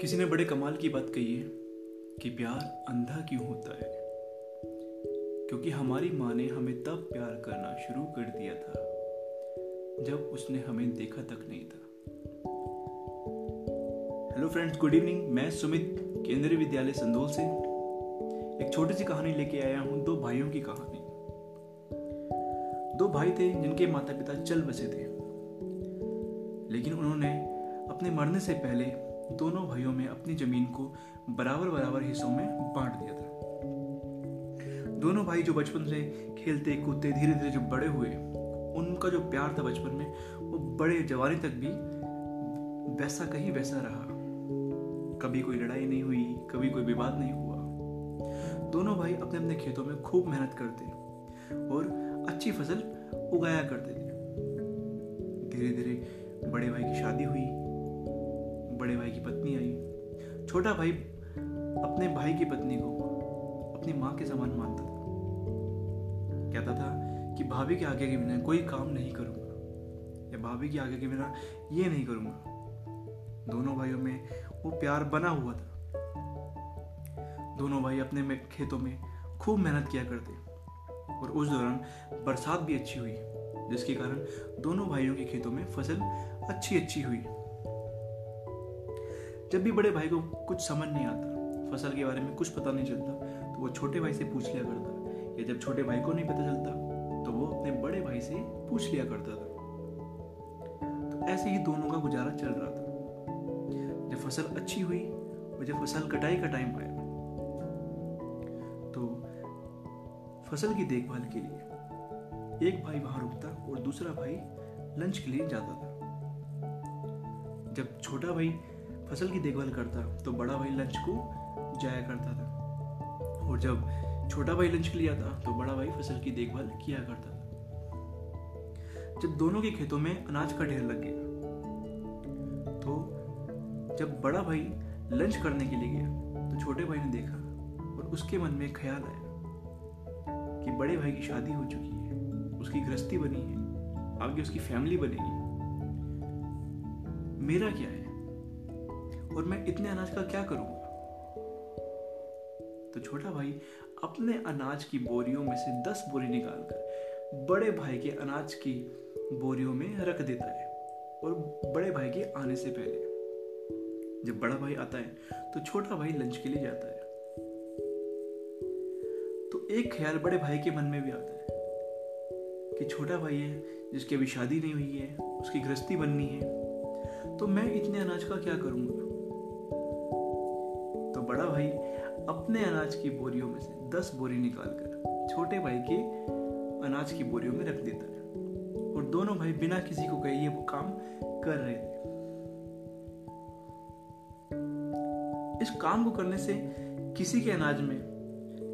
किसी ने बड़े कमाल की बात कही है कि प्यार अंधा क्यों होता है? क्योंकि हमारी माँ ने हमें तब प्यार करना शुरू कर दिया था, जब उसने हमें देखा तक नहीं था। हेलो फ्रेंड्स गुड इवनिंग मैं सुमित, केंद्रीय विद्यालय संदोल से। एक छोटी सी कहानी लेके आया हूँ, दो भाइयों की कहानी। दो भाई थे जिनके माता पिता चल बसे थे। लेकिन उन्होंने अपने मरने से पहले दोनों भाइयों में अपनी ज़मीन को बराबर बराबर हिस्सों में बांट दिया था। दोनों भाई जो बचपन से खेलते कूदते धीरे धीरे जो बड़े हुए, उनका जो प्यार था बचपन में, वो बड़े जवानी तक भी वैसा कहीं वैसा रहा। कभी कोई लड़ाई नहीं हुई, कभी कोई विवाद नहीं हुआ। दोनों भाई अपने अपने खेतों में खूब मेहनत करते और अच्छी फ़सल उगाया करते थे। धीरे धीरे बड़े भाई की शादी हुई बड़े भाई की पत्नी आई। छोटा भाई अपने भाई की पत्नी को अपनी माँ के समान मानता था। कहता था कि भाभी के आगे के बिना कोई काम नहीं करूँगा या भाभी के आगे के बिना ये नहीं करूँगा। दोनों भाइयों में वो प्यार बना हुआ था। दोनों भाई अपने खेतों में खूब मेहनत किया करते और उस दौरान बरसात भी अच्छी हुई, जिसके कारण दोनों भाइयों के खेतों में फ़सल अच्छी अच्छी हुई। जब भी बड़े भाई को कुछ समझ नहीं आता, फ़सल के बारे में कुछ पता नहीं चलता तो वो छोटे भाई से पूछ लिया करता या जब छोटे भाई को नहीं पता चलता तो वो अपने बड़े भाई से पूछ लिया करता था। तो ऐसे ही दोनों का गुजारा चल रहा था। जब फ़सल अच्छी हुई और जब फ़सल कटाई का टाइम आया तो फ़सल की देखभाल के लिए एक भाई वहाँ रुकता और दूसरा भाई लंच के लिए जाता था। जब छोटा भाई फ़सल की देखभाल करता तो बड़ा भाई लंच को जाया करता था। और जब छोटा भाई लंच के लिए आता तो बड़ा भाई फ़सल की देखभाल किया करता था। जब दोनों के खेतों में अनाज का ढेर लग गया तो जब बड़ा भाई लंच करने के लिए गया तो छोटे भाई ने देखा और उसके मन में ख्याल आया कि बड़े भाई की शादी हो चुकी है, उसकी गृहस्थी बनी है, आगे उसकी फैमिली बनेगी। मेरा क्या है? और मैं इतने अनाज का क्या करूँगा तो छोटा भाई, अपने अनाज की बोरियों में से दस बोरी निकालकर बड़े भाई के अनाज की बोरियों में रख देता है और बड़े भाई के आने से पहले। जब बड़ा भाई आता है तो छोटा भाई लंच के लिए जाता है। तो एक ख्याल बड़े भाई के मन में भी आता है कि छोटा भाई है, जिसकी अभी शादी नहीं हुई है, उसकी गृहस्थी बननी है तो मैं इतने अनाज का क्या करूँगा? बड़ा भाई अपने अनाज की बोरियों में से दस बोरी निकालकर छोटे भाई के अनाज की बोरियों में रख देता है। और दोनों भाई बिना किसी को कहे वो काम कर रहे थे। इस काम को करने से किसी के अनाज में,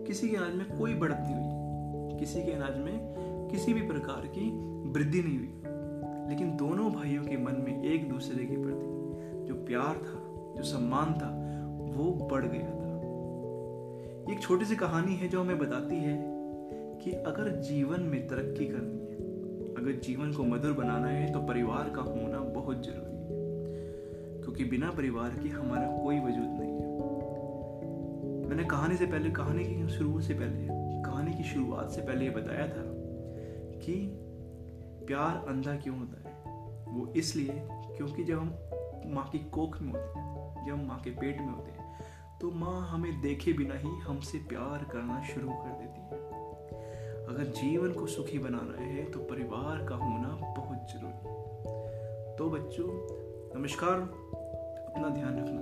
किसी के अनाज में कोई बढ़त नहीं हुई। किसी के अनाज में किसी भी प्रकार की वृद्धि नहीं हुई। लेकिन दोनों भाइयों के मन में एक दूसरे के प्रति जो प्यार था, जो सम्मान था वो बढ़ गया था। एक छोटी सी कहानी है जो हमें बताती है कि अगर जीवन में तरक्की करनी है, अगर जीवन को मधुर बनाना है तो परिवार का होना बहुत ज़रूरी है। क्योंकि बिना परिवार के हमारा कोई वजूद नहीं है। मैंने कहानी से पहले, कहानी की शुरू से पहले, कहानी की शुरुआत से पहले ये बताया था कि प्यार अंधा क्यों होता है? वो इसलिए क्योंकि जब हम माँ की कोख में होते हैं, जब हम माँ के पेट में होते हैं तो माँ हमें देखे बिना ही हमसे प्यार करना शुरू कर देती है। अगर जीवन को सुखी बनाना है तो परिवार का होना बहुत ज़रूरी है। तो बच्चों, नमस्कार, अपना ध्यान रखना।